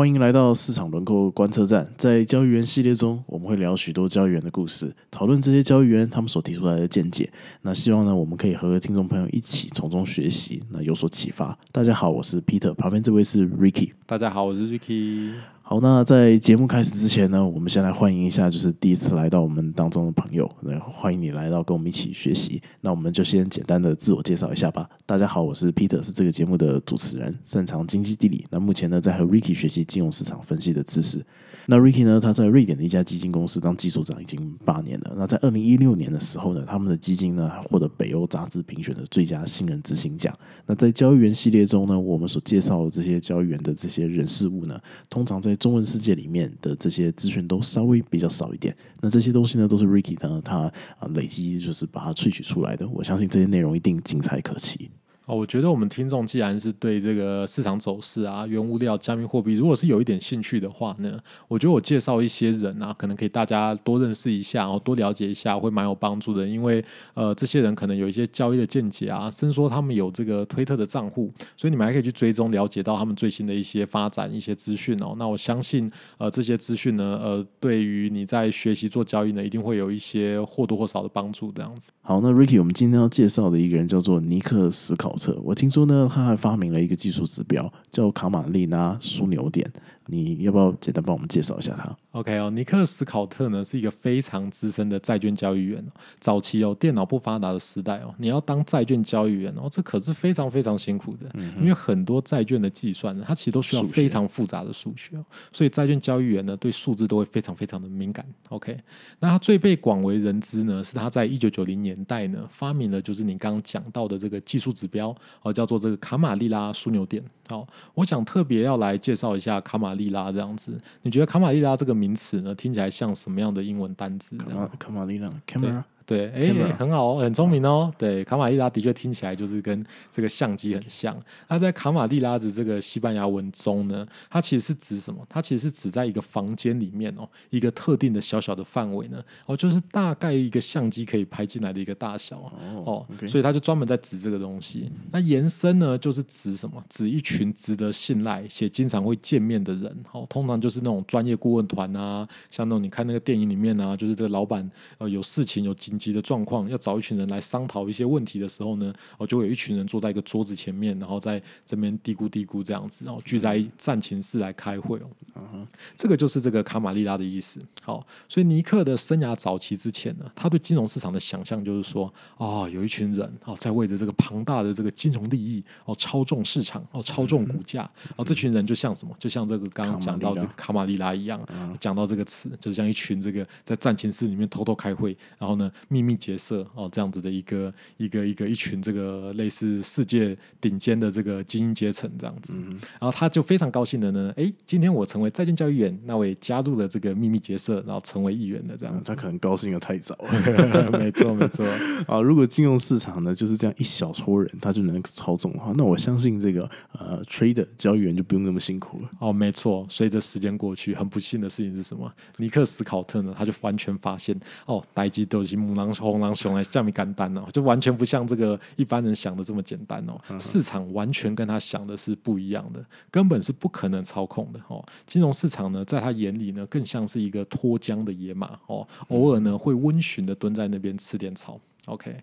欢迎来到市场轮廓观测站。在交易员系列中，我们会聊许多交易员的故事，讨论这些交易员他们所提出来的见解。那希望呢，我们可以和听众朋友一起从中学习，那有所启发。大家好，我是 Peter，旁边这位是 Ricky。大家好，我是 Ricky。好，那在节目开始之前呢，我们先来欢迎一下，就是第一次来到我们当中的朋友，那欢迎你来到跟我们一起学习。那我们就先简单的自我介绍一下吧。大家好，我是 Peter，是这个节目的主持人，擅长经济地理。那目前呢，在和 Ricky 学习金融市场分析的知识。那 Ricky 呢？他在瑞典的一家基金公司当技术长已经八年了。那在二零一六年的时候呢，他们的基金呢获得北欧杂志评选的最佳新人执行奖。那在交易员系列中呢，我们所介绍的这些交易员的这些人事物呢，通常在中文世界里面的这些资讯都稍微比较少一点。那这些东西呢，都是 Ricky 呢他啊累积就是把它萃取出来的。我相信这些内容一定精彩可期。哦，我觉得我们听众既然是对这个市场走势啊、原物料、加密货币，如果是有一点兴趣的话呢，我觉得我介绍一些人啊，可能可以大家多认识一下，然后多了解一下，会蛮有帮助的。因为呃，这些人可能有一些交易的见解啊，甚至说他们有这个推特的账户，所以你们还可以去追踪了解到他们最新的一些发展、一些资讯哦。那我相信呃，这些资讯呢，呃，对于你在学习做交易呢，一定会有一些或多或少的帮助。这样子。好，那 Ricky，我们今天要介绍的一个人叫做尼克思考。我听说呢，他还发明了一个技术指标，叫卡马利拉枢纽点。你要不要简单帮我们介绍一下他？OK 哦，尼克斯考特呢是一个非常资深的债券交易员。早期哦，电脑不发达的时代哦，你要当债券交易员哦，这可是非常非常辛苦的。嗯因为很多债券的计算呢，它其实都需要非常复杂的数学哦，所以债券交易员呢对数字都会非常非常的敏感。OK，那他最被广为人知呢，是他在一九九零年代呢发明了，就是你刚刚讲到的这个技术指标哦，叫做这个卡马利拉枢纽点。好，我想特别要来介绍一下卡马利拉这样子。你觉得卡马利拉这个名词呢，听起来像什么样的英文单词？卡卡马利拉，camera。对，哎，很好哦，很聪明哦。对，卡马利拉的确听起来就是跟这个相机很像。那在卡马利拉的这个西班牙文中呢，它其实是指什么？它其实是指在一个房间里面哦，一个特定的小小的范围呢，哦，就是大概一个相机可以拍进来的一个大小哦。所以它就专门在指这个东西。那延伸呢，就是指什么？指一群值得信赖且经常会见面的人。哦，通常就是那种专业顾问团啊，像那种你看那个电影里面啊，就是这个老板呃有事情有紧。急的状况要找一群人来商讨一些问题的时候呢，哦，就会有一群人坐在一个桌子前面，然后在这边嘀咕嘀咕这样子，然后聚在战情室来开会哦。这个就是这个卡马利拉的意思。好，所以尼克的生涯早期之前呢，他对金融市场的想象就是说，哦，有一群人哦在为着这个庞大的这个金融利益哦操纵市场哦操纵股价哦，这群人就像什么？就像这个刚刚讲到这个卡马利拉一样，讲到这个词，就是像一群这个在战情室里面偷偷开会，然后呢。秘密结社哦，这样子的一个一个一个一群这个类似世界顶尖的这个精英阶层这样子，然后他就非常高兴的呢，哎，今天我成为在线教育员，那我也加入了这个秘密结社，然后成为议员的这样子。他可能高兴的太早，没错没错 啊。如果金融市场呢就是这样一小撮人他就能操纵的话，那我相信这个呃 trader 交易员就不用那么辛苦了。哦，没错。随着时间过去，很不幸的事情是什么？尼克斯考特呢，他就完全发现哦，呆机都已经木。红狼熊来下面干单哦，就完全不像这个一般人想的这么简单哦。市场完全跟他想的是不一样的，根本是不可能操控的哦。金融市场呢，在他眼里呢，更像是一个脱缰的野马哦，偶尔呢会温驯的蹲在那边吃点草。OK，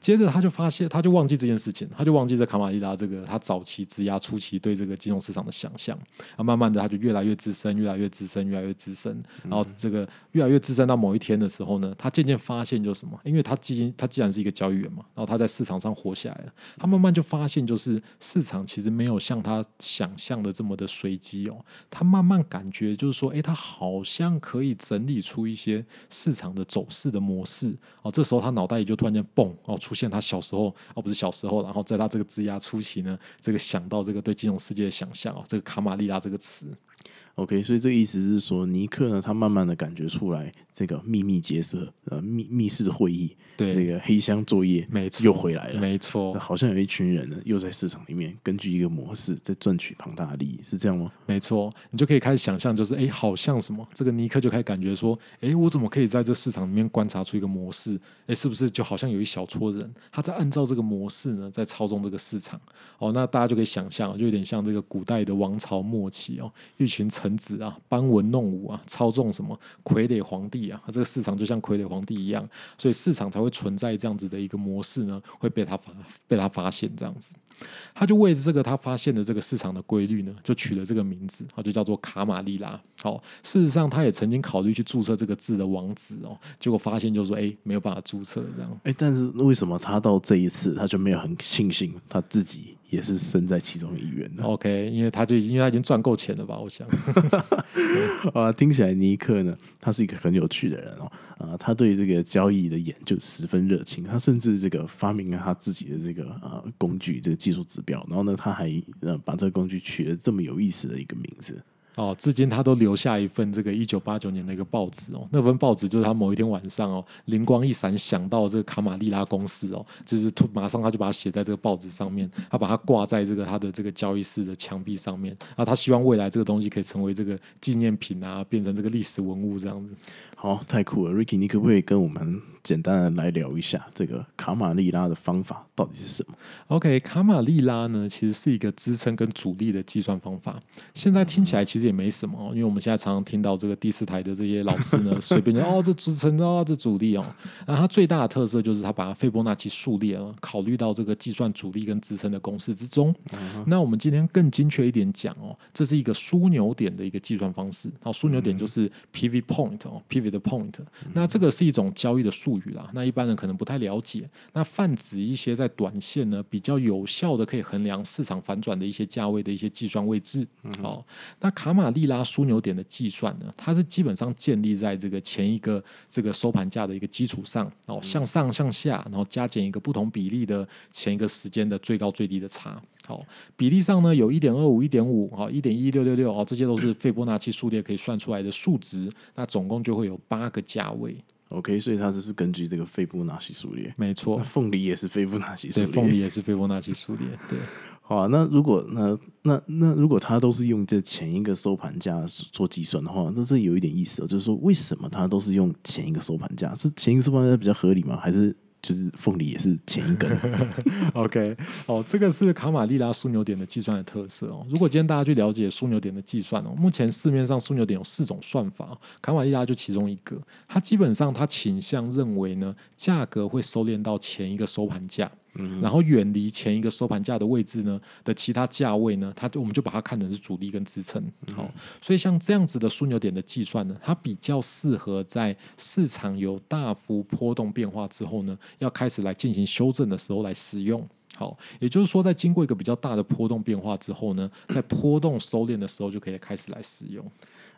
接着他就发现，他就忘记这件事情，他就忘记这卡马利拉这个他早期质押初期对这个金融市场的想象，啊，慢慢的他就越来越资深，越来越资深，越来越资深，然后这个越来越资深到某一天的时候呢，他渐渐发现就是什么？因为他基金他既然是一个交易员嘛，然后他在市场上活下来了，他慢慢就发现就是市场其实没有像他想象的这么的随机哦，他慢慢感觉就是说，哎，他好像可以整理出一些市场的走势的模式。哦，这时候他脑袋里就。突然间，蹦！哦，出现他小时候，哦，不是小时候，然后在他这个质押初期呢，这个想到这个对金融世界的想象哦，这个卡马利亚这个词。OK，所以这个意思是说，尼克呢，他慢慢的感觉出来，这个秘密结社、呃密密室会议，对这个黑箱作业，没错，又回来了，没错，好像有一群人呢，又在市场里面根据一个模式在赚取庞大的利益，是这样吗？没错，你就可以开始想象，就是哎，好像什么，这个尼克就开始感觉说，哎，我怎么可以在这市场里面观察出一个模式？哎，是不是就好像有一小撮人，他在按照这个模式呢，在操纵这个市场？哦，那大家就可以想象，就有点像这个古代的王朝末期哦，一群。臣子啊，班文弄武啊，操纵什么傀儡皇帝啊，这个市场就像傀儡皇帝一样，所以市场才会存在这样子的一个模式呢，会被他发被他发现这样子。他就为了这个他发现的这个市场的规律呢，就取了这个名字，他，就叫做卡玛利拉。好，事实上他也曾经考虑去注册这个字的网址哦，结果发现就说，哎，没有办法注册这样。哎，但是为什么他到这一次他就没有很庆幸他自己也是身在其中一员呢？OK，因为他就因为他已经赚够钱了吧？我想。啊，听起来尼克呢，他是一个很有趣的人哦。啊，他对这个交易的研究十分热情，他甚至这个发明了他自己的这个呃工具，这个技术指标。然后呢，他还呃把这个工具取了这么有意思的一个名字。哦，至今他都留下一份这个一九八九年的一个报纸哦，那份报纸就是他某一天晚上哦，灵光一闪想到这个卡马利拉公司哦，就是突马上他就把它写在这个报纸上面，他把它挂在这个他的这个交易室的墙壁上面啊，他希望未来这个东西可以成为这个纪念品啊，变成这个历史文物这样子。好，太酷了，Ricky，你可不可以跟我们简单的来聊一下这个卡马利拉的方法到底是什么？OK，卡马利拉呢，其实是一个支撑跟阻力的计算方法。现在听起来其实也没什么，因为我们现在常常听到这个第四台的这些老师呢，随便就哦这支撑哦这阻力哦。那它最大的特色就是它把斐波那契数列啊考虑到这个计算阻力跟支撑的公式之中。那我们今天更精确一点讲哦，这是一个枢纽点的一个计算方式。好，枢纽点就是 PV point 哦，PV。的 point，那这个是一种交易的术语啦，那一般人可能不太了解。那泛指一些在短线呢比较有效的可以衡量市场反转的一些价位的一些计算位置。哦，那卡马利拉枢纽点的计算呢，它是基本上建立在这个前一个这个收盘价的一个基础上，哦，向上向下，然后加减一个不同比例的前一个时间的最高最低的差。好，比例上呢有一点二五、一点五、好一点一六六六，哦，这些都是斐波那契数列可以算出来的数值。那总共就会有八个价位。OK，所以它这是根据这个斐波那契数列。没错，凤梨也是斐波那契数列。对，凤梨也是斐波那契数列。对，好啊。那如果那那那如果它都是用这前一个收盘价做计算的话，那这有一点意思哦。就是说，为什么它都是用前一个收盘价？是前一个收盘价比较合理吗？还是？就是凤梨也是前一根，OK，哦，这个是卡马利拉枢纽点的计算的特色哦。如果今天大家去了解枢纽点的计算哦，目前市面上枢纽点有四种算法，卡马利拉就其中一个。它基本上它倾向认为呢，价格会收敛到前一个收盘价。然后远离前一个收盘价的位置呢的其他价位呢，它我们就把它看成是主力跟支撑。好，所以像这样子的枢纽点的计算呢，它比较适合在市场有大幅波动变化之后呢，要开始来进行修正的时候来使用。好，也就是说，在经过一个比较大的波动变化之后呢，在波动收敛的时候就可以开始来使用。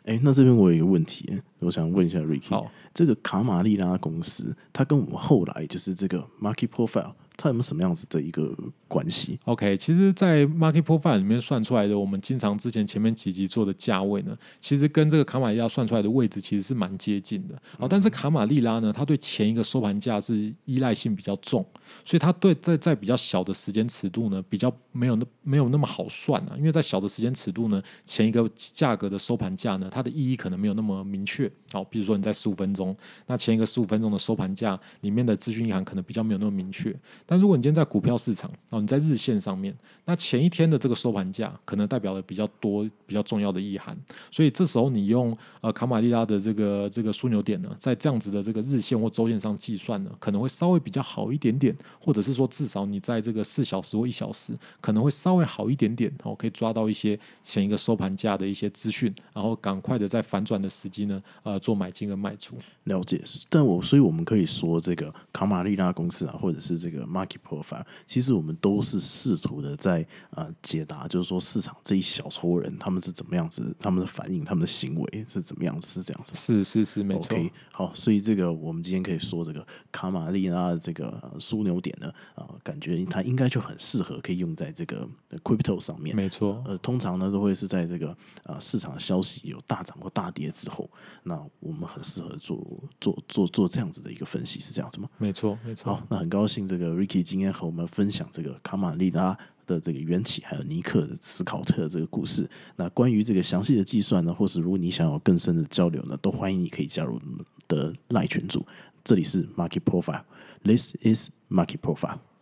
哎，那这边我有一个问题，我想问一下 Ricky，好，这个卡马利拉公司，它跟我们后来就是这个 Market Profile。它有没有什么样子的一个关系？OK，其实，在 Market Profile 里面算出来的，我们经常之前前面几集做的价位呢，其实跟这个卡玛利亚算出来的位置其实是蛮接近的。哦，但是卡玛利拉呢，它对前一个收盘价是依赖性比较重，所以它对在在比较小的时间尺度呢，比较没有那没有那么好算啊。因为在小的时间尺度呢，前一个价格的收盘价呢，它的意义可能没有那么明确。好，比如说你在十五分钟，那前一个十五分钟的收盘价里面的资讯银行可能比较没有那么明确。但如果你今天在股票市场哦，你在日线上面，那前一天的这个收盘价可能代表了比较多、比较重要的意涵，所以这时候你用呃卡马利拉的这个这个枢纽点呢，在这样子的这个日线或周线上计算呢，可能会稍微比较好一点点，或者是说至少你在这个四小时或一小时可能会稍微好一点点哦，可以抓到一些前一个收盘价的一些资讯，然后赶快的在反转的时机呢，呃做买进跟卖出。了解，但我所以我们可以说这个卡马利拉公司啊，或者是这个 Market Profile，其实我们都是试图的在呃解答，就是说市场这一小撮人他们是怎么样子，他们的反应，他们的行为是怎么样子，是这样子。是是是，没错。好，所以这个我们今天可以说这个卡玛利拉的这个枢纽点呢，啊，感觉它应该就很适合可以用在这个 Crypto 上面。没错。呃，通常呢都会是在这个啊市场消息有大涨或大跌之后，那我们很适合做做做做这样子的一个分析，是这样子吗？没错，没错。好，那很高兴这个今天和我们分享这个卡马利拉的这个缘起，还有尼克的斯考特这个故事。那关于这个详细的计算呢，或是如果你想要更深的交流呢，都欢迎你可以加入我们的赖群组。这里是 Market Profile，This is Market Profile。